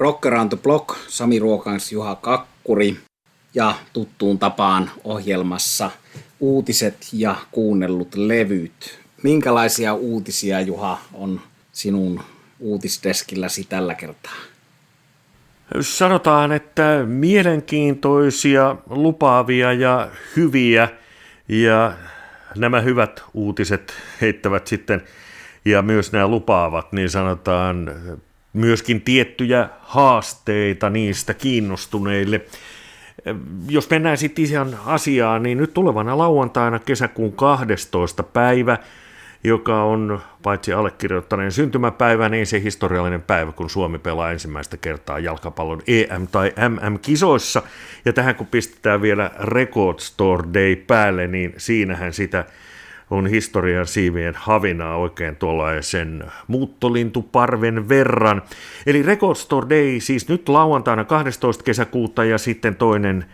Rock Around the Block, Sami Ruokans Juha Kakkuri ja tuttuun tapaan ohjelmassa uutiset ja kuunnellut levyt. Minkälaisia uutisia, Juha, on sinun uutisdeskilläsi tällä kertaa? Sanotaan, että mielenkiintoisia, lupaavia ja hyviä ja nämä hyvät uutiset heittävät sitten ja myös nämä lupaavat, niin sanotaan myöskin tiettyjä haasteita niistä kiinnostuneille. Jos mennään sitten ihan asiaan, niin nyt tulevana lauantaina kesäkuun 12. päivä – joka on paitsi allekirjoittaneen syntymäpäivä, niin se historiallinen päivä, kun Suomi pelaa ensimmäistä kertaa jalkapallon EM- tai MM-kisoissa. Ja tähän kun pistetään vielä Record Store Day päälle, niin siinähän sitä on historian siivien havinaa oikein sen muuttolintuparven verran. Eli Record Store Day siis nyt lauantaina 12. kesäkuuta ja sitten toinen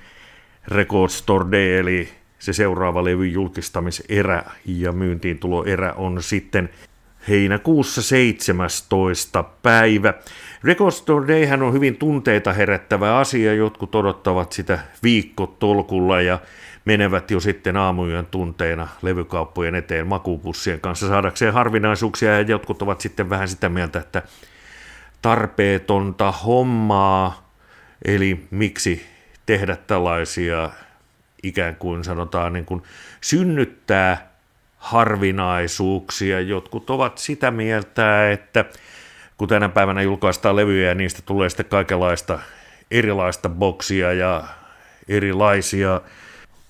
Record Store Day, eli se seuraava levyn julkistamiserä ja myyntiin erä on sitten heinäkuussa 17. päivä. Record Store Dayhän on hyvin tunteita herättävä asia. Jotkut odottavat sitä viikkotolkulla ja menevät jo sitten aamujen tunteina levykauppojen eteen makupussien kanssa saadakseen harvinaisuuksia ja jotkut ovat sitten vähän sitä mieltä, että tarpeetonta hommaa, eli miksi tehdä tällaisia ikään kuin sanotaan niin kuin synnyttää harvinaisuuksia. Jotkut ovat sitä mieltä, että kun tänä päivänä julkaistaan levyjä niistä tulee sitten kaikenlaista erilaista boksia ja erilaisia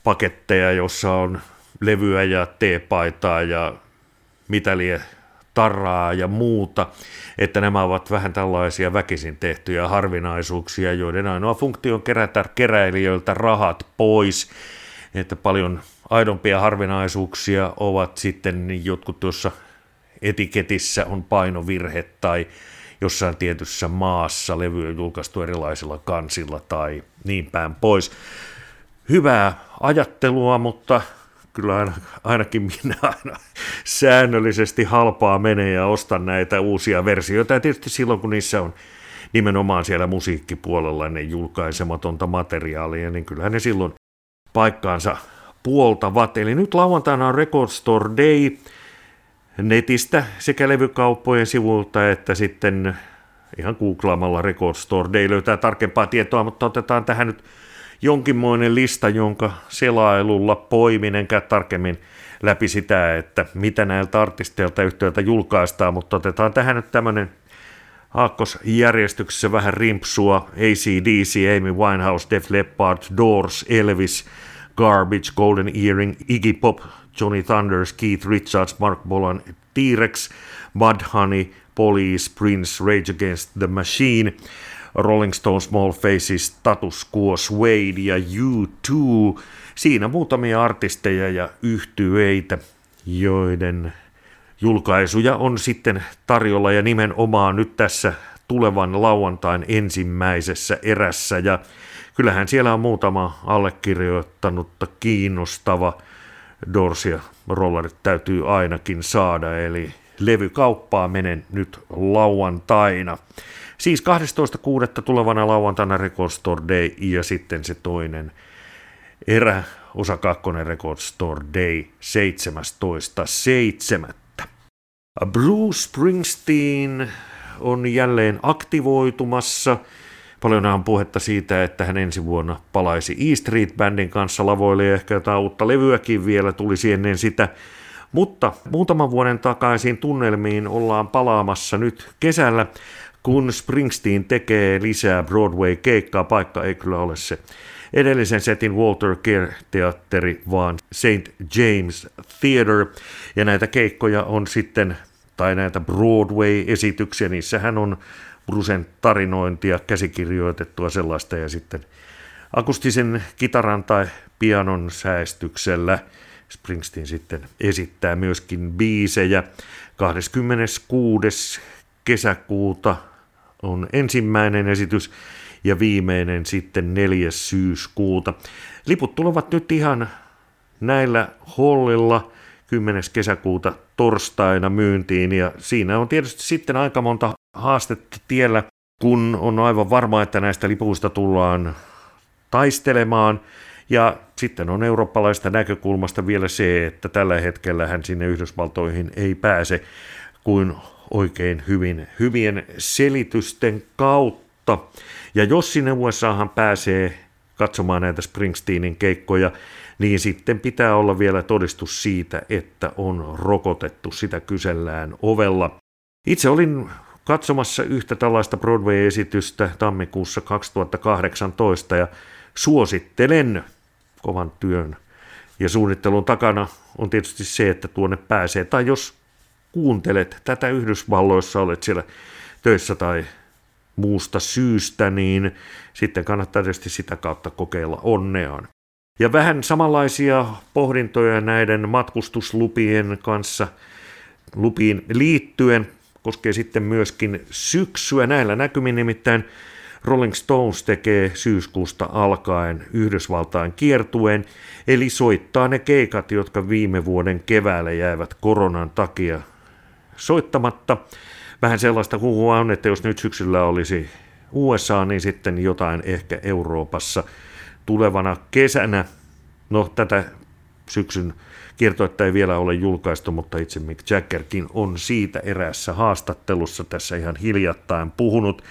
paketteja, jossa on levyä ja teepaitaa ja mitä lie tarraa ja muuta, että nämä ovat vähän tällaisia väkisin tehtyjä harvinaisuuksia, joiden ainoa funktio on kerätä keräilijöiltä rahat pois, että paljon aidompia harvinaisuuksia ovat sitten jotkut tuossa etiketissä on painovirhe tai jossain tietyssä maassa levy on julkaistu erilaisilla kansilla tai niin päin pois. Hyvää ajattelua, mutta kyllä ainakin minä aina säännöllisesti halpaa menee ja ostan näitä uusia versioita. Ja tietysti silloin, kun niissä on nimenomaan siellä musiikkipuolella ne julkaisematonta materiaalia, niin kyllähän ne silloin paikkaansa puoltavat. Eli nyt lauantaina on Record Store Day netistä sekä levykauppojen sivuilta että sitten ihan googlaamalla Record Store Day löytää tarkempaa tietoa, mutta otetaan tähän nyt jonkinmoinen lista, jonka selailulla poiminen käy tarkemmin läpi sitä, että mitä näiltä artisteilta yhtiöltä julkaistaan, mutta otetaan tähän nyt tämmöinen aakkosjärjestyksessä vähän rimpsua, ACDC, Amy Winehouse, Def Leppard, Doors, Elvis, Garbage, Golden Earring, Iggy Pop, Johnny Thunders, Keith Richards, Mark Bolan, T-Rex, Mudhoney, Police, Prince, Rage Against the Machine, Rolling Stone, Small Faces, Status Quo, Suede ja U2. Siinä muutamia artisteja ja yhtyeitä, joiden julkaisuja on sitten tarjolla ja nimenomaan nyt tässä tulevan lauantain ensimmäisessä erässä ja kyllähän siellä on muutama allekirjoittanutta kiinnostava Dorsia rollarit täytyy ainakin saada, eli levykauppaa menen nyt lauantaina. Siis 12.6. tulevana lauantaina Record Store Day ja sitten se toinen erä, osa kakkonen Record Store Day 17.7. Bruce Springsteen on jälleen aktivoitumassa. Paljon on puhetta siitä, että hän ensi vuonna palaisi E Street Bandin kanssa lavoille ja ehkä jotain uutta levyäkin vielä tulisi ennen sitä. Mutta muutaman vuoden takaisin tunnelmiin ollaan palaamassa nyt kesällä kun Springsteen tekee lisää Broadway-keikkaa, paikka ei kyllä ole se edellisen setin Walter Kerr-teatteri, vaan St. James Theatre, ja näitä keikkoja on sitten, tai näitä Broadway-esityksiä, niissähän on Brusen tarinointia, käsikirjoitettua sellaista, ja sitten akustisen kitaran tai pianon säästyksellä Springsteen sitten esittää myöskin biisejä. 26. kesäkuuta on ensimmäinen esitys ja viimeinen sitten 4. syyskuuta. Liput tulevat nyt ihan näillä hollilla 10. kesäkuuta torstaina myyntiin ja siinä on tietysti sitten aika monta haastetta tiellä kun on aivan varma, että näistä lipuista tullaan taistelemaan. Ja sitten on eurooppalaista näkökulmasta vielä se, että tällä hetkellä hän sinne Yhdysvaltoihin ei pääse kuin oikein hyvin, hyvien selitysten kautta. Ja jos sinne USAhan pääsee katsomaan näitä Springsteenin keikkoja, niin sitten pitää olla vielä todistus siitä, että on rokotettu. Sitä kysellään ovella. Itse olin katsomassa yhtä tällaista Broadway-esitystä tammikuussa 2018 ja suosittelen kovan työn ja suunnittelun takana on tietysti se, että tuonne pääsee. Tai jos kuuntelet tätä Yhdysvalloissa, olet siellä töissä tai muusta syystä, niin sitten kannattaa tietysti sitä kautta kokeilla onneaan. Ja vähän samanlaisia pohdintoja näiden matkustuslupien kanssa lupiin liittyen koskee sitten myöskin syksyä. Näillä näkymin nimittäin Rolling Stones tekee syyskuusta alkaen Yhdysvaltain kiertueen, eli soittaa ne keikat, jotka viime vuoden keväällä jäivät koronan takia soittamatta. Vähän sellaista huhua on, että jos nyt syksyllä olisi USA, niin sitten jotain ehkä Euroopassa tulevana kesänä. No tätä syksyn kiertoetta ei vielä ole julkaistu, mutta itse Mick Jaggerkin on siitä eräässä haastattelussa tässä ihan hiljattain puhunut.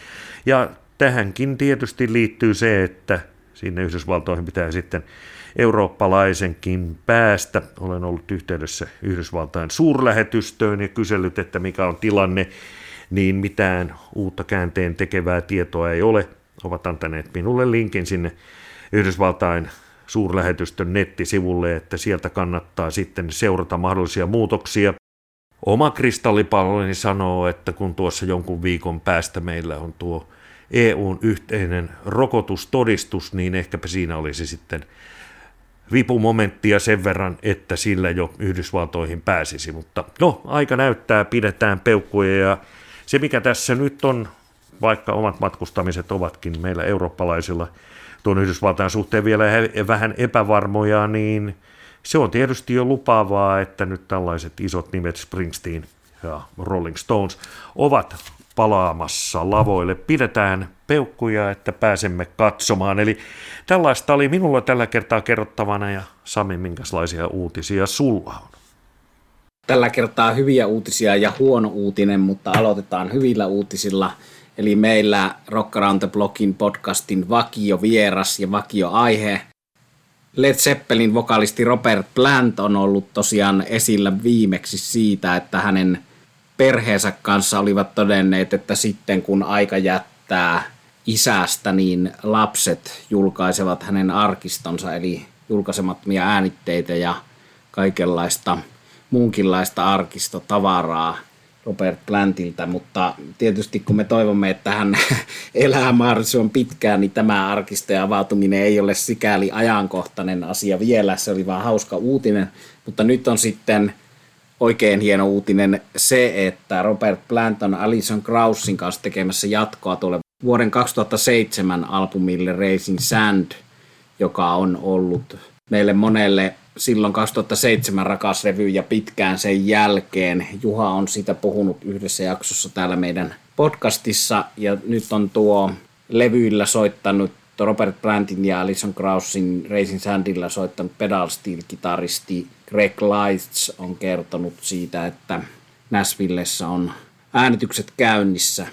Ja tähänkin tietysti liittyy se, että sinne Yhdysvaltoihin pitää sitten eurooppalaisenkin päästä. Olen ollut yhteydessä Yhdysvaltain suurlähetystöön ja kysellyt, että mikä on tilanne, niin mitään uutta käänteen tekevää tietoa ei ole. Ovat antaneet minulle linkin sinne Yhdysvaltain suurlähetystön nettisivulle, että sieltä kannattaa sitten seurata mahdollisia muutoksia. Oma kristallipalloni sanoo, että kun tuossa jonkun viikon päästä meillä on tuo EUn yhteinen rokotustodistus, niin ehkäpä siinä olisi sitten vipumomenttia sen verran, että sillä jo Yhdysvaltoihin pääsisi. Mutta no, aika näyttää, pidetään peukkuja ja se mikä tässä nyt on, vaikka omat matkustamiset ovatkin meillä eurooppalaisilla tuon Yhdysvaltain suhteen vielä vähän epävarmoja, niin se on tietysti jo lupaavaa, että nyt tällaiset isot nimet Springsteen ja Rolling Stones ovat palaamassa lavoille. Pidetään peukkuja, että pääsemme katsomaan. Eli tällaista oli minulla tällä kertaa kerrottavana ja Sami, minkälaisia uutisia sulla on? Tällä kertaa hyviä uutisia ja huono uutinen, mutta aloitetaan hyvillä uutisilla. Eli meillä Rock Around the Blockin podcastin vakio vieras ja vakio aihe. Led Zeppelin vokalisti Robert Plant on ollut tosiaan esillä viimeksi siitä, että hänen perheensä kanssa olivat todenneet, että sitten kun aika jättää isästä, niin lapset julkaisevat hänen arkistonsa, eli julkaisemattomia äänitteitä ja kaikenlaista muunkinlaista arkistotavaraa Robert Plantilta, mutta tietysti kun me toivomme, että hän elää mahdollisimman pitkään, niin tämä arkistojen avautuminen ei ole sikäli ajankohtainen asia vielä, se oli vaan hauska uutinen, mutta nyt on sitten oikein hieno uutinen se, että Robert Plant on Alison Krausin kanssa tekemässä jatkoa tuolle vuoden 2007 albumille Racing Sand, joka on ollut meille monelle silloin 2007 rakas revy ja pitkään sen jälkeen. Juha on sitä puhunut yhdessä jaksossa täällä meidän podcastissa ja nyt on tuo levyillä soittanut Robert Plantin ja Alison Krausin Racing Sandilla soittanut pedal steel-kitaristi Greg Lights on kertonut siitä, että Nashvillessä on äänitykset käynnissä.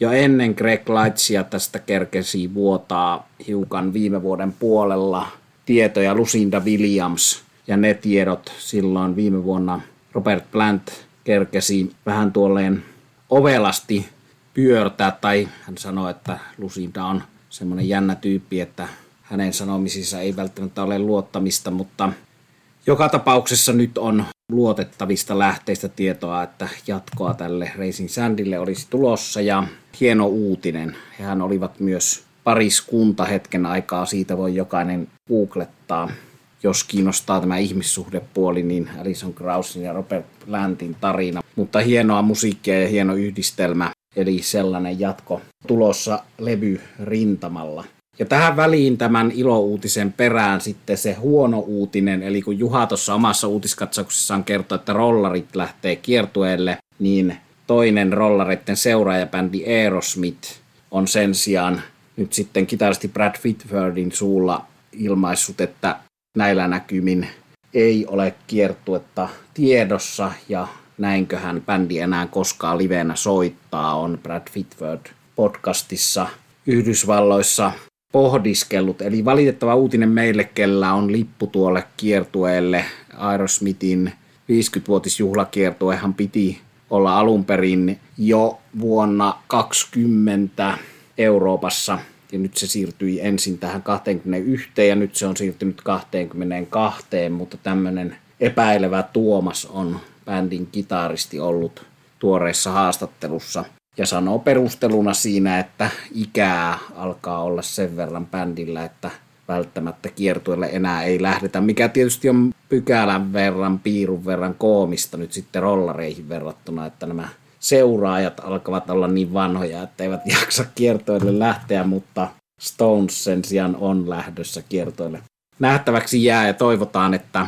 Jo ennen Greg Lightsia tästä kerkesi vuotaa hiukan viime vuoden puolella tietoja Lucinda Williams ja ne tiedot silloin viime vuonna Robert Plant kerkesi vähän tuolleen ovelasti pyörtää, tai hän sanoi, että Lucinda on semmoinen jännä tyyppi, että hänen sanomisissa ei välttämättä ole luottamista, mutta joka tapauksessa nyt on luotettavista lähteistä tietoa, että jatkoa tälle Racing Sandille olisi tulossa ja hieno uutinen. Hehän olivat myös pariskunta hetken aikaa, siitä voi jokainen googlettaa. Jos kiinnostaa tämä ihmissuhdepuoli, niin Alison Krausin ja Robert Lantin tarina. Mutta hienoa musiikkia ja hieno yhdistelmä, eli sellainen jatko tulossa levy rintamalla. Ja tähän väliin tämän ilouutisen perään sitten se huono uutinen, eli kun Juha tuossa omassa uutiskatsauksessaan kertoi, että rollarit lähtee kiertueelle, niin toinen rollareiden seuraajabändi Aerosmith on sen sijaan nyt sitten kitaristi Brad Whitfordin suulla ilmaissut, että näillä näkymin ei ole kiertuetta tiedossa ja näinköhän bändi enää koskaan livenä soittaa, on Brad Whitford podcastissa Yhdysvalloissa pohdiskellut. Eli valitettava uutinen meille, kellä on lippu tuolle kiertueelle. Aerosmithin 50-vuotisjuhlakiertuehan piti olla alun perin jo vuonna 20 Euroopassa ja nyt se siirtyi ensin tähän 21 ja nyt se on siirtynyt 22, mutta tämmöinen epäilevä Tuomas on bändin kitaristi ollut tuoreessa haastattelussa ja sanoo perusteluna siinä, että ikää alkaa olla sen verran bändillä, että välttämättä kiertueelle enää ei lähdetä, mikä tietysti on pykälän verran, piirun verran koomista nyt sitten rollareihin verrattuna, että nämä seuraajat alkavat olla niin vanhoja, että eivät jaksa kiertoille lähteä, mutta Stones sen sijaan on lähdössä kiertoille. Nähtäväksi jää ja toivotaan, että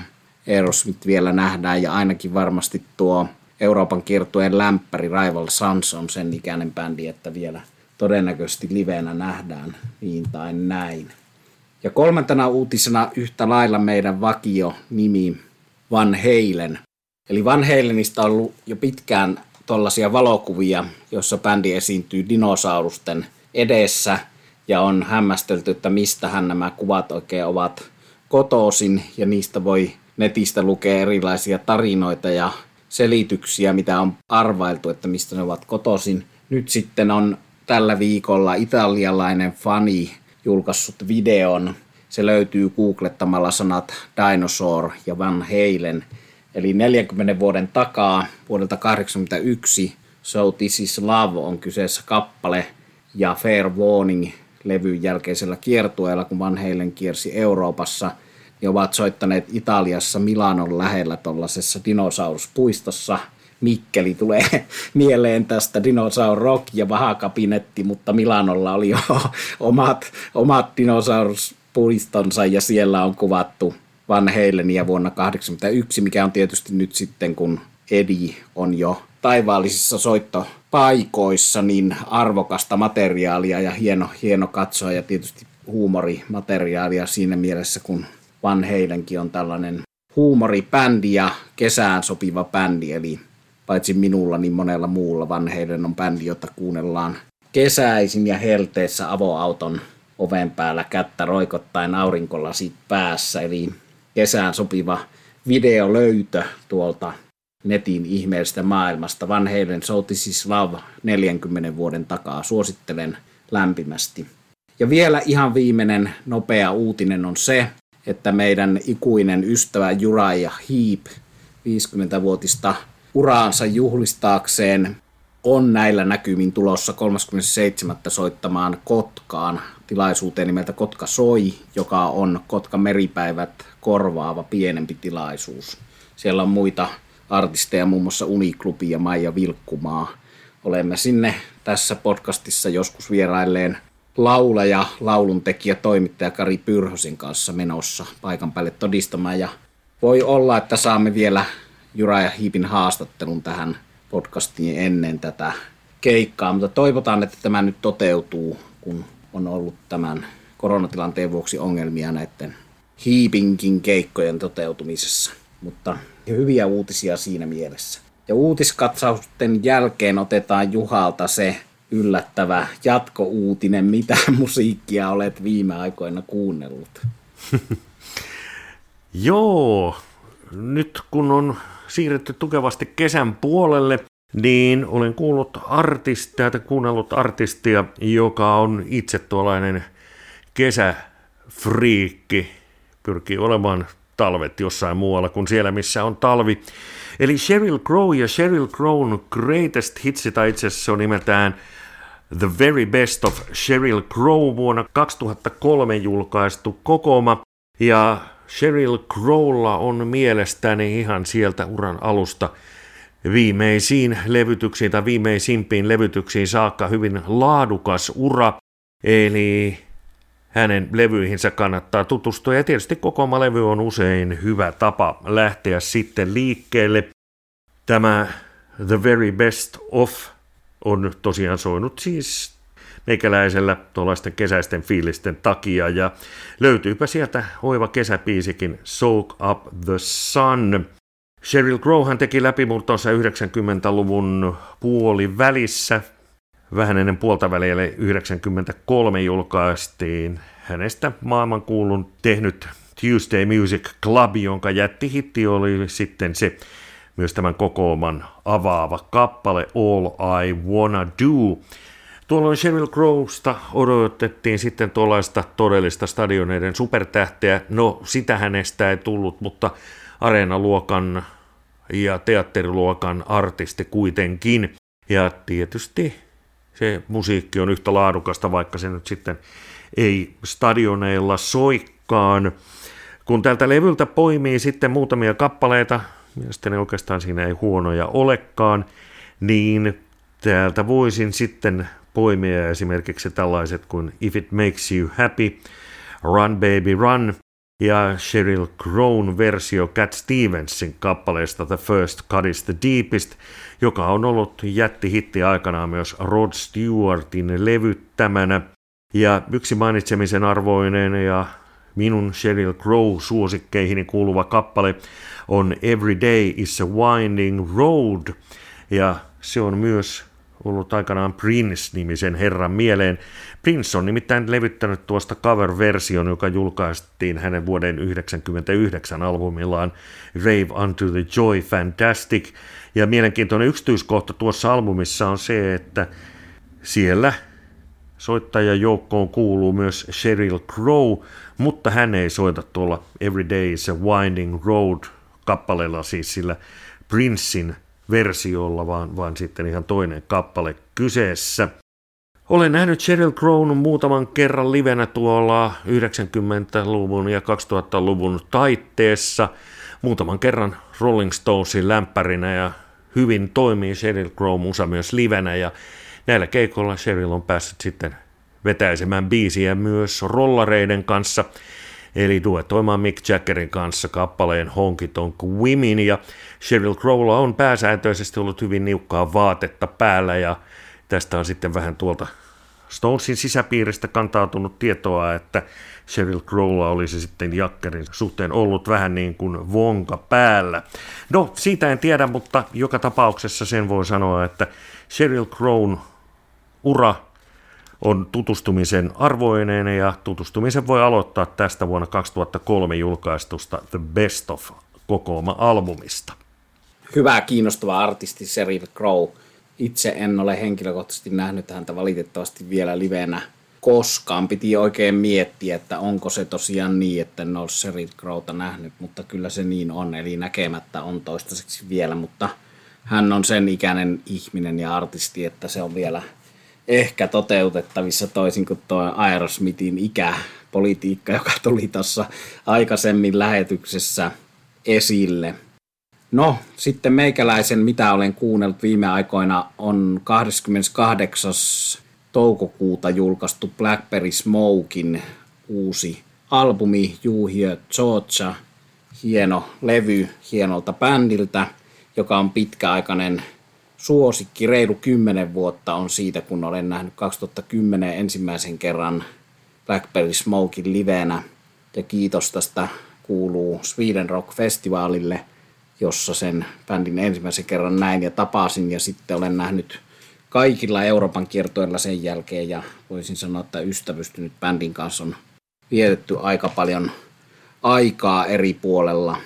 Aerosmith vielä nähdään ja ainakin varmasti tuo Euroopan kiertueen lämpäri Rival Sons on sen ikäinen bändi, että vielä todennäköisesti livenä nähdään niin tai näin. Ja kolmantena uutisena yhtä lailla meidän vakio nimi Van Halen. Eli Van Halenista on ollut jo pitkään tuollaisia valokuvia, jossa bändi esiintyy dinosaurusten edessä ja on hämmästelty, että mistähän nämä kuvat oikein ovat kotoisin ja niistä voi netistä lukea erilaisia tarinoita ja selityksiä, mitä on arvailtu, että mistä ne ovat kotoisin. Nyt sitten on tällä viikolla italialainen fani julkaissut videon. Se löytyy googlettamalla sanat dinosaur ja Van Halen. Eli 40 vuoden takaa, vuodelta 1981, So This Is Love on kyseessä kappale ja Fair Warning levyn jälkeisellä kiertueella, kun Van Halen kiersi Euroopassa – ja ovat soittaneet Italiassa Milanon lähellä tuollaisessa dinosauruspuistossa. Mikkeli tulee mieleen tästä Dinosaur Rock ja Vahakabinetti, mutta Milanolla oli jo omat, omat dinosauruspuistonsa ja siellä on kuvattu Van Halenia vuonna 1981, mikä on tietysti nyt sitten, kun Edi on jo taivaallisissa soittopaikoissa, niin arvokasta materiaalia ja hieno, hieno katsoa ja tietysti huumorimateriaalia siinä mielessä, kun Van Halenkin on tällainen huumoribändi ja kesään sopiva bändi, eli paitsi minulla, niin monella muulla Van Halen on bändi, jota kuunnellaan kesäisin ja helteessä avoauton oven päällä kättä roikottaen aurinkolasit päässä, eli kesään sopiva videolöytö tuolta netin ihmeellisestä maailmasta. Van Halen souti siis Love 40 vuoden takaa. Suosittelen lämpimästi. Ja vielä ihan viimeinen nopea uutinen on se, että meidän ikuinen ystävä Juraja Heap 50-vuotista uraansa juhlistaakseen on näillä näkymin tulossa 37. soittamaan Kotkaan tilaisuuteen nimeltä Kotka Soi, joka on Kotka Meripäivät korvaava pienempi tilaisuus. Siellä on muita artisteja, muun muassa Uniklubi ja Maija Vilkkumaa. Olemme sinne tässä podcastissa joskus vierailleen laulaja, lauluntekijä, toimittaja Kari Pyrhösin kanssa menossa paikan päälle todistamaan. Ja voi olla, että saamme vielä Jura ja Hiipin haastattelun tähän podcastiin ennen tätä keikkaa, mutta toivotaan, että tämä nyt toteutuu, kun on ollut tämän koronatilanteen vuoksi ongelmia näiden Hiipinkin keikkojen toteutumisessa. Mutta hyviä uutisia siinä mielessä. Ja uutiskatsausten jälkeen otetaan Juhalta se yllättävä jatkouutinen, mitä musiikkia olet viime aikoina kuunnellut? Joo, nyt kun on siirretty tukevasti kesän puolelle, niin olen kuullut artistia tai kuunnellut artistia, joka on itse tuollainen kesäfriikki, pyrkii olemaan talvet jossain muualla kuin siellä, missä on talvi. Eli Sheryl Crow ja Sheryl Crown Greatest Hits, tai itse asiassa se on nimeltään The Very Best of Sheryl Crow vuonna 2003 julkaistu kokooma, ja Sheryl Crowlla on mielestäni ihan sieltä uran alusta viimeisiin levytyksiin tai viimeisimpiin levytyksiin saakka hyvin laadukas ura, eli hänen levyihinsä kannattaa tutustua ja tietysti kokoama levy on usein hyvä tapa lähteä sitten liikkeelle. Tämä The Very Best of on tosiaan soinut siis meikäläisellä tuollaisten kesäisten fiilisten takia. Ja löytyypä sieltä oiva kesäpiisikin Soak Up the Sun. Sheryl Crowhan teki läpimurtonsa 90-luvun puoli välissä. Vähän ennen puolta välillä 93 julkaistiin hänestä maailmankuulun tehnyt Tuesday Music Club, jonka jättihitti oli sitten se myös tämän kokooman avaava kappale All I Wanna Do. Tuolloin Sheryl Crowsta odotettiin sitten tuollaista todellista stadioneiden supertähteä. No, sitä hänestä ei tullut, mutta areenaluokan ja teatteriluokan artisti kuitenkin. Ja tietysti se musiikki on yhtä laadukasta, vaikka se nyt sitten ei stadioneilla soikkaan. Kun tältä levyltä poimii sitten muutamia kappaleita, mielestäni oikeastaan siinä ei huonoja olekaan, niin täältä voisin sitten poimia esimerkiksi tällaiset kuin If It Makes You Happy, Run Baby Run ja Sheryl Crown versio Cat Stevensin kappaleesta The First Cut is the Deepest, joka on ollut jättihitti aikanaan myös Rod Stewartin levyttämänä. Ja yksi mainitsemisen arvoinen ja minun Sheryl Crow suosikkeihini kuuluva kappale on Every Day is a Winding Road. Ja se on myös ollut aikanaan Prince-nimisen herran mieleen. Prince on nimittäin levyttänyt tuosta cover-version, joka julkaistiin hänen vuoden 1999 albumillaan Rave Unto the Joy Fantastic. Ja mielenkiintoinen yksityiskohta tuossa albumissa on se, että siellä soittajajoukkoon kuuluu myös Sheryl Crow, mutta hän ei soita tuolla Every Day is a Winding Road kappaleella, siis sillä Princein versiolla, vaan, vaan sitten ihan toinen kappale kyseessä. Olen nähnyt Sheryl Crown muutaman kerran livenä tuolla 90-luvun ja 2000-luvun taitteessa. Muutaman kerran Rolling Stonesin lämpärinä ja hyvin toimii Sheryl Crow musa myös livenä. Ja näillä keikoilla Sheryl on päässyt sitten vetäisemään biisiä myös rollareiden kanssa – eli duetoimaan Mick Jaggerin kanssa kappaleen Honky Tonk Women, ja Sheryl Crowlla on pääsääntöisesti ollut hyvin niukkaa vaatetta päällä, ja tästä on sitten vähän tuolta Stonesin sisäpiiristä kantautunut tietoa, että Sheryl Crowlla olisi sitten Jaggerin suhteen ollut vähän niin kuin vonka päällä. No, siitä en tiedä, mutta joka tapauksessa sen voi sanoa, että Sheryl Crown ura on tutustumisen arvoinen ja tutustumisen voi aloittaa tästä vuonna 2003 julkaistusta The Best of kokooma-albumista. Hyvä, kiinnostava artisti Sheryl Crow. Itse en ole henkilökohtaisesti nähnyt häntä valitettavasti vielä livenä koskaan. Piti oikein miettiä, että onko se tosiaan niin, että en ole Sheryl Crowta nähnyt, mutta kyllä se niin on. Eli näkemättä on toistaiseksi vielä, mutta hän on sen ikäinen ihminen ja artisti, että se on vielä – ehkä toteutettavissa toisin kuin tuo Aerosmithin ikäpolitiikka, joka tuli tuossa aikaisemmin lähetyksessä esille. No, sitten meikäläisen, mitä olen kuunnellut viime aikoina, on 28. toukokuuta julkaistu Blackberry Smokin uusi albumi Juhio Georgia. Hieno levy hienolta bändiltä, joka on pitkäaikainen suosikki reilu kymmenen vuotta on siitä, kun olen nähnyt 2010 ensimmäisen kerran Blackberry Smokin livenä. Ja kiitos tästä kuuluu Sweden Rock Festivalille, jossa sen bändin ensimmäisen kerran näin ja tapasin. Ja sitten olen nähnyt kaikilla Euroopan kiertoilla sen jälkeen ja voisin sanoa, että ystävystynyt bändin kanssa on vietetty aika paljon aikaa eri puolella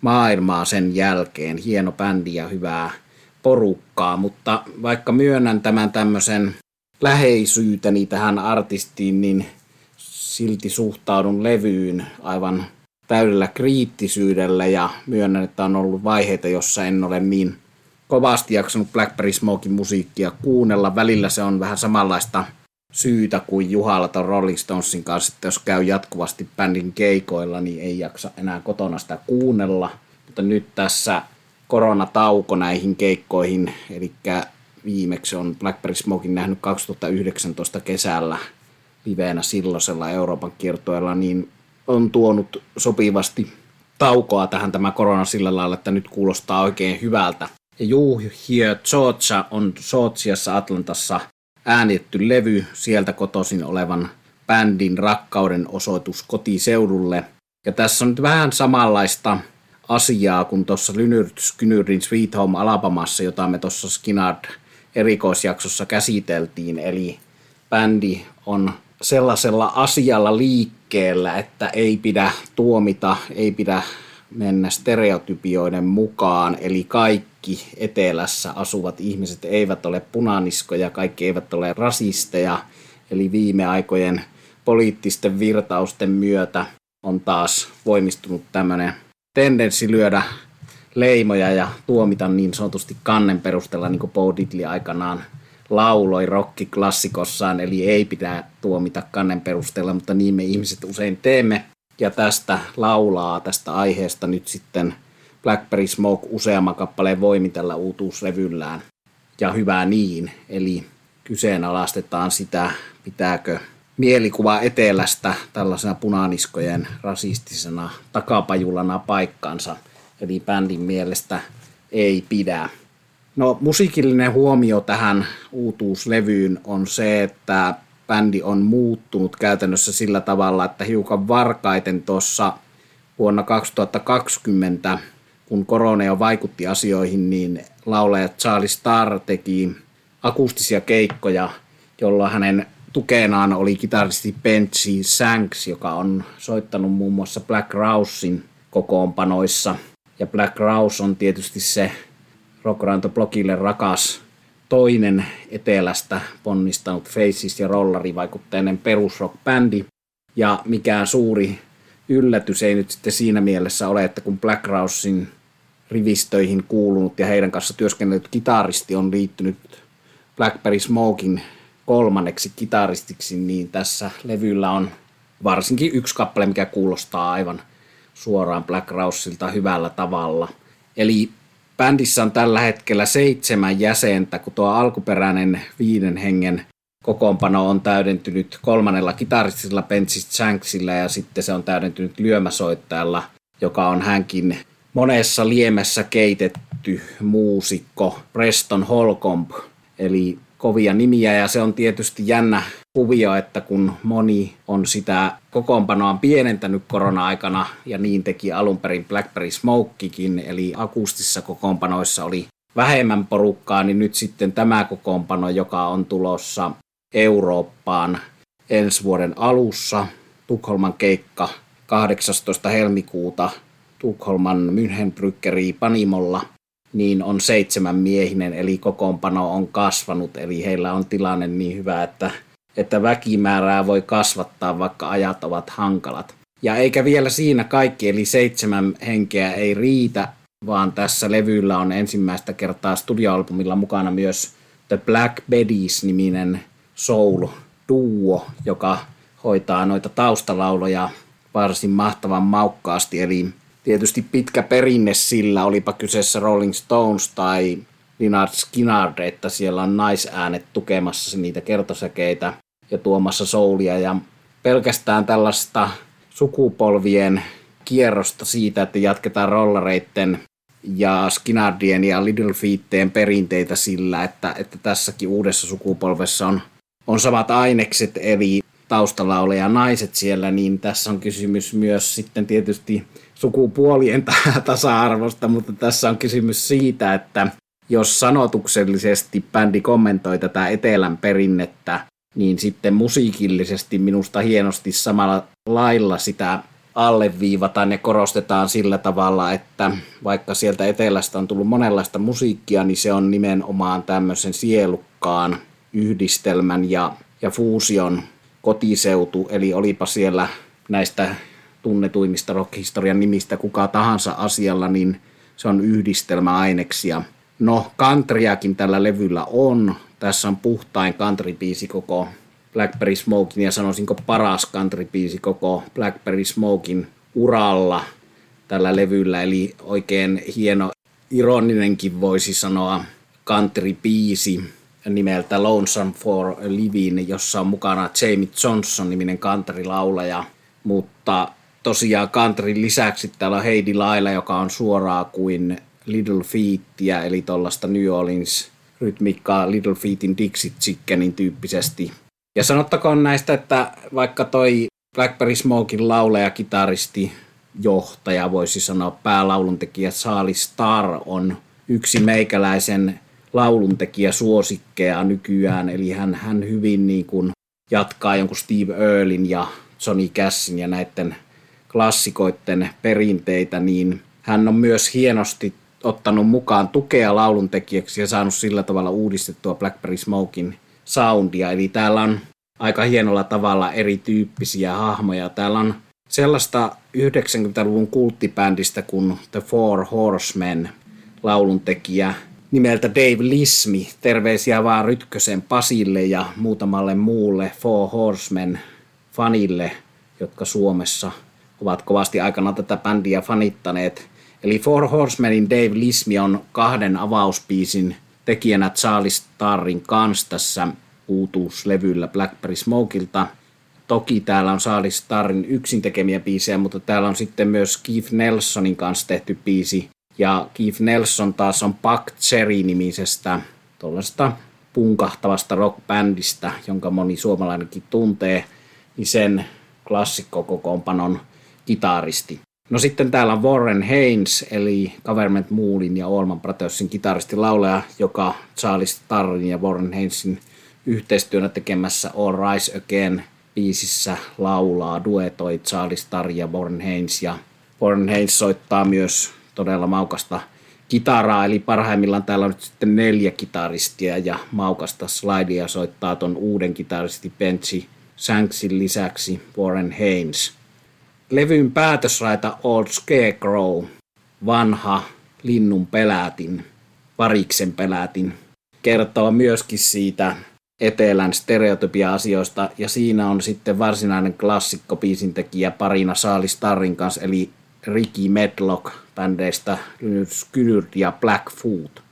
maailmaa sen jälkeen. Hieno bändi ja hyvää porukkaa, mutta vaikka myönnän tämän tämmöisen läheisyyteni tähän artistiin, niin silti suhtaudun levyyn aivan täydellä kriittisyydellä ja myönnän, että on ollut vaiheita, jossa en ole niin kovasti jaksanut Blackberry Smokin musiikkia kuunnella. Välillä se on vähän samanlaista syytä kuin Juhalla tai Rolling Stonesin kanssa, että jos käy jatkuvasti bändin keikoilla, niin ei jaksa enää kotona sitä kuunnella. Mutta nyt tässä koronatauko näihin keikkoihin, eli viimeksi on Blackberry Smokin nähnyt 2019 kesällä liveenä silloisella Euroopan kiertoilla, niin on tuonut sopivasti taukoa tähän tämä korona sillä lailla, että nyt kuulostaa oikein hyvältä. Ja juu, Here Georgia on Georgiassa Atlantassa äänitetty levy sieltä kotoisin olevan bändin rakkauden osoitus kotiseudulle. Ja tässä on nyt vähän samanlaista asiaa kuin tuossa Lynyrd Skynyrdin Sweet Home Alabamassa, jota me tuossa Skinnard erikoisjaksossa käsiteltiin. Eli bändi on sellaisella asialla liikkeellä, että ei pidä tuomita, ei pidä mennä stereotypioiden mukaan, eli kaikki etelässä asuvat ihmiset eivät ole punaniskoja, kaikki eivät ole rasisteja, eli viime aikojen poliittisten virtausten myötä on taas voimistunut tämmöinen tendenssi lyödä leimoja ja tuomita niin sanotusti kannen perusteella, niin kuin Bo Diddley aikanaan lauloi rockiklassikossaan, eli ei pitää tuomita kannen perusteella, mutta niin me ihmiset usein teemme. Ja tästä laulaa tästä aiheesta nyt sitten Blackberry Smoke useamman kappaleen voimitella uutuusrevyllään. Ja hyvää niin, eli kyseenalaistetaan sitä, pitääkö mielikuva etelästä tällaisena punaniskojen rasistisena takapajulana paikkansa. Eli bändin mielestä ei pidä. No musiikillinen huomio tähän uutuuslevyyn on se, että bändi on muuttunut käytännössä sillä tavalla, että hiukan varkaiten tuossa vuonna 2020, kun korona jo vaikutti asioihin, niin laulaja Charlie Starr teki akustisia keikkoja, jolloin hänen tukenaan oli kitaristi Benji Sanks, joka on soittanut muun muassa Black Rousein kokoonpanoissa. Ja Black Rouse on tietysti se Rockranto-blogille rakas toinen etelästä ponnistanut Faces ja Rollari-vaikutteinen perusrock-bändi. Ja mikään suuri yllätys ei nyt sitten siinä mielessä ole, että kun Black Rousein rivistöihin kuulunut ja heidän kanssa työskennellyt kitaristi on liittynyt Blackberry Smokin kolmanneksi kitaristiksi, niin tässä levyllä on varsinkin yksi kappale, mikä kuulostaa aivan suoraan Black Rouseilta hyvällä tavalla. Eli bändissä on tällä hetkellä seitsemän jäsentä, kun tuo alkuperäinen viiden hengen kokoonpano on täydentynyt kolmannella kitaristilla Benji Shanksilla ja sitten se on täydentynyt lyömäsoittajalla, joka on hänkin monessa liemessä keitetty muusikko Preston Holcomb. Eli kovia nimiä ja se on tietysti jännä kuvio, että kun moni on sitä kokoonpanoa pienentänyt korona-aikana ja niin teki alun perin Blackberry Smokekin, eli akustissa kokoonpanoissa oli vähemmän porukkaa, niin nyt sitten tämä kokoonpano, joka on tulossa Eurooppaan ensi vuoden alussa, Tukholman keikka 18. helmikuuta Tukholman Münchenbrückeri Panimolla – niin on seitsemän miehinen, eli kokoonpano on kasvanut, eli heillä on tilanne niin hyvä, että, että väkimäärää voi kasvattaa, vaikka ajat ovat hankalat. Ja eikä vielä siinä kaikki, eli seitsemän henkeä ei riitä, vaan tässä levyllä on ensimmäistä kertaa studioalbumilla mukana myös The Black Beddies-niminen soul-duo, joka hoitaa noita taustalauloja varsin mahtavan maukkaasti, eli tietysti pitkä perinne sillä, olipa kyseessä Rolling Stones tai Lynyrd Skynyrd, että siellä on naisäänet tukemassa niitä kertosäkeitä ja tuomassa soulia. Ja pelkästään tällaista sukupolvien kierrosta siitä, että jatketaan rollareitten ja Skinnardien ja Little Feetteen perinteitä sillä, että, että tässäkin uudessa sukupolvessa on, on samat ainekset, eli taustalauleja naiset siellä, niin tässä on kysymys myös sitten tietysti sukupuolien tasa-arvosta, mutta tässä on kysymys siitä, että jos sanotuksellisesti bändi kommentoi tätä etelän perinnettä, niin sitten musiikillisesti minusta hienosti samalla lailla sitä alleviivataan ja korostetaan sillä tavalla, että vaikka sieltä etelästä on tullut monenlaista musiikkia, niin se on nimenomaan tämmöisen sielukkaan yhdistelmän ja, ja fuusion kotiseutu, eli olipa siellä näistä tunnetuimmista rockhistorian nimistä kuka tahansa asialla, niin se on yhdistelmäaineksia. No, kantriakin tällä levyllä on. Tässä on puhtain country-biisi koko Blackberry Smokin ja sanoisinko paras country-biisi koko Blackberry Smokin uralla tällä levyllä. Eli oikein hieno, ironinenkin voisi sanoa country-biisi nimeltä Lonesome for a Living, jossa on mukana Jamie Johnson-niminen country-laulaja. Mutta tosiaan countryn lisäksi täällä on Heidi Laila, joka on suoraa kuin Little Feetia, eli tuollaista New Orleans rytmiikkaa Little Feetin Dixie Chickenin tyyppisesti. Ja sanottakoon näistä, että vaikka toi Blackberry Smokein lauleja, kitaristi, johtaja, voisi sanoa päälauluntekijä Saali Star on yksi meikäläisen lauluntekijä suosikkeja nykyään, eli hän, hän hyvin niin kuin jatkaa jonkun Steve Earlin ja Johnny Cassin ja näiden klassikoiden perinteitä, niin hän on myös hienosti ottanut mukaan tukea lauluntekijäksi ja saanut sillä tavalla uudistettua Blackberry Smokin soundia. Eli täällä on aika hienolla tavalla erityyppisiä hahmoja. Täällä on sellaista 90-luvun kulttibändistä kuin The Four Horsemen lauluntekijä nimeltä Dave Lismi. Terveisiä vaan Rytkösen Pasille ja muutamalle muulle Four Horsemen fanille, jotka Suomessa ovat kovasti aikana tätä bändiä fanittaneet. Eli Four Horsemanin Dave Lismi on kahden avauspiisin tekijänä Charlie Starrin kanssa tässä uutuuslevyllä Blackberry Smokilta. Toki täällä on Charlie Starrin yksin tekemiä biisejä, mutta täällä on sitten myös Keith Nelsonin kanssa tehty biisi. Ja Keith Nelson taas on Buck Cherry-nimisestä tuollaista punkahtavasta rockbändistä, jonka moni suomalainenkin tuntee, niin sen klassikkokokoonpanon kitaristi. No sitten täällä on Warren Haynes, eli Government Moolin ja Allman Brothersin kitaristi laulaja, joka Charlie Starrin ja Warren Haynesin yhteistyönä tekemässä All Rise Again biisissä laulaa, duetoi Charlie Starr ja Warren Haynes. Ja Warren Haynes soittaa myös todella maukasta kitaraa, eli parhaimmillaan täällä on nyt sitten neljä kitaristia ja maukasta slidea soittaa ton uuden kitaristi Benji Sanksin lisäksi Warren Haynes – levyn päätösraita Old Scarecrow, vanha linnun pelätin, pariksen pelätin, kertoo myöskin siitä etelän stereotypia-asioista, ja siinä on sitten varsinainen klassikko biisintekijä parina Saalis Starrin kanssa, eli Ricky Medlock bändeistä Skynyrd ja Blackfoot.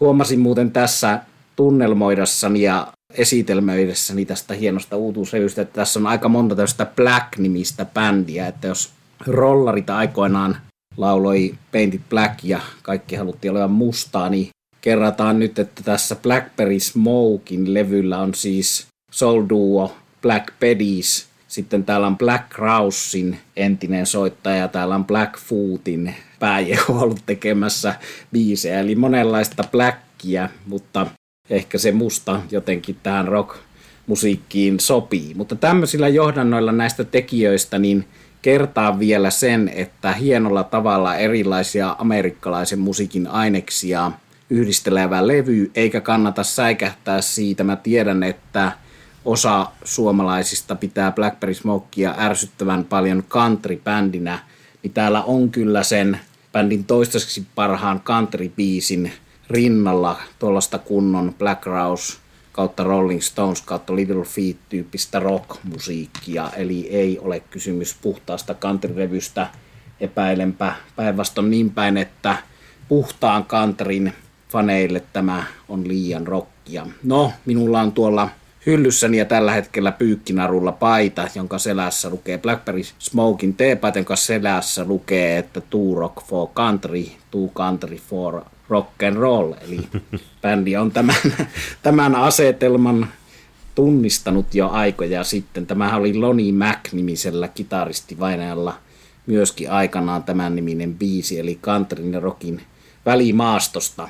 Huomasin muuten tässä tunnelmoidessani ja esitelmöidessäni tästä hienosta uutuuslevystä, että tässä on aika monta tästä Black-nimistä bändiä, että jos rollarit aikoinaan lauloi Painted Black ja kaikki haluttiin olevan mustaa, niin kerrataan nyt, että tässä Blackberry Smokin levyllä on siis Soul Duo Black Pedis, sitten täällä on Black Krausin entinen soittaja, täällä on Blackfootin pääjeho ollut tekemässä biisejä, eli monenlaista Blackia, mutta ehkä se musta jotenkin tähän rock-musiikkiin sopii. Mutta tämmöisillä johdannoilla näistä tekijöistä niin kertaa vielä sen, että hienolla tavalla erilaisia amerikkalaisen musiikin aineksia yhdistelevä levy, eikä kannata säikähtää siitä. Mä tiedän, että osa suomalaisista pitää Blackberry Smokea ärsyttävän paljon country-bändinä, niin täällä on kyllä sen bändin toistaiseksi parhaan country-biisin rinnalla tuollaista kunnon Black Rouse kautta Rolling Stones kautta Little Feet-tyyppistä rock-musiikkia, eli ei ole kysymys puhtaasta country-revystä, epäilenpä päinvastoin niin päin, että puhtaan countryn faneille tämä on liian rockia. No, minulla on tuolla hyllyssäni ja tällä hetkellä pyykkinarulla paita, jonka selässä lukee Blackberry Smoking teepaita, jonka selässä lukee, että Two Rock for Country, Two Country for rock and roll, eli bändi on tämän, tämän asetelman tunnistanut jo aikoja sitten. Tämä oli Lonnie Mac-nimisellä kitaristivainajalla myöskin aikanaan tämän niminen biisi, eli countryn ja rockin välimaastosta.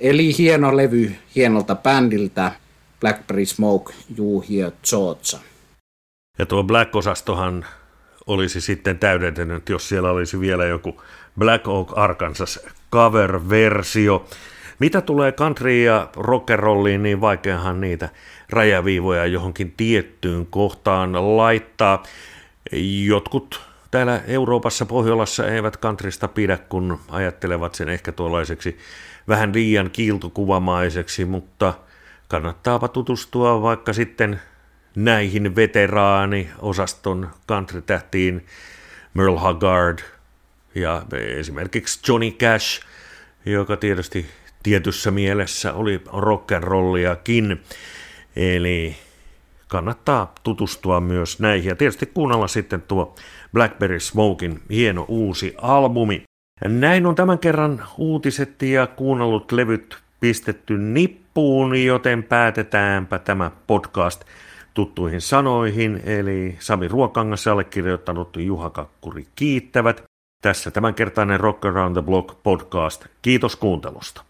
Eli hieno levy hienolta bändiltä, Blackberry Smoke, Hear Georgia. Ja tuo Black-osastohan olisi sitten täydentänyt, jos siellä olisi vielä joku Black Oak Arkansas cover-versio. Mitä tulee country ja rockerolliin, niin vaikeahan niitä rajaviivoja johonkin tiettyyn kohtaan laittaa. Jotkut täällä Euroopassa, Pohjolassa eivät kantrista pidä, kun ajattelevat sen ehkä tuollaiseksi vähän liian kiiltokuvamaiseksi, mutta kannattaapa tutustua vaikka sitten näihin veteraani-osaston country-tähtiin Merle Haggard ja esimerkiksi Johnny Cash, joka tietysti tietyssä mielessä oli rock'n'rolliakin. Eli kannattaa tutustua myös näihin ja tietysti kuunnella sitten tuo Blackberry Smokin hieno uusi albumi. Näin on tämän kerran uutiset ja kuunnellut levyt pistetty nippuun, joten päätetäänpä tämä podcast tuttuihin sanoihin, eli Sami Ruokangas allekirjoittanut Juha Kakkuri kiittävät. Tässä tämänkertainen Rock Around the Block podcast. Kiitos kuuntelusta.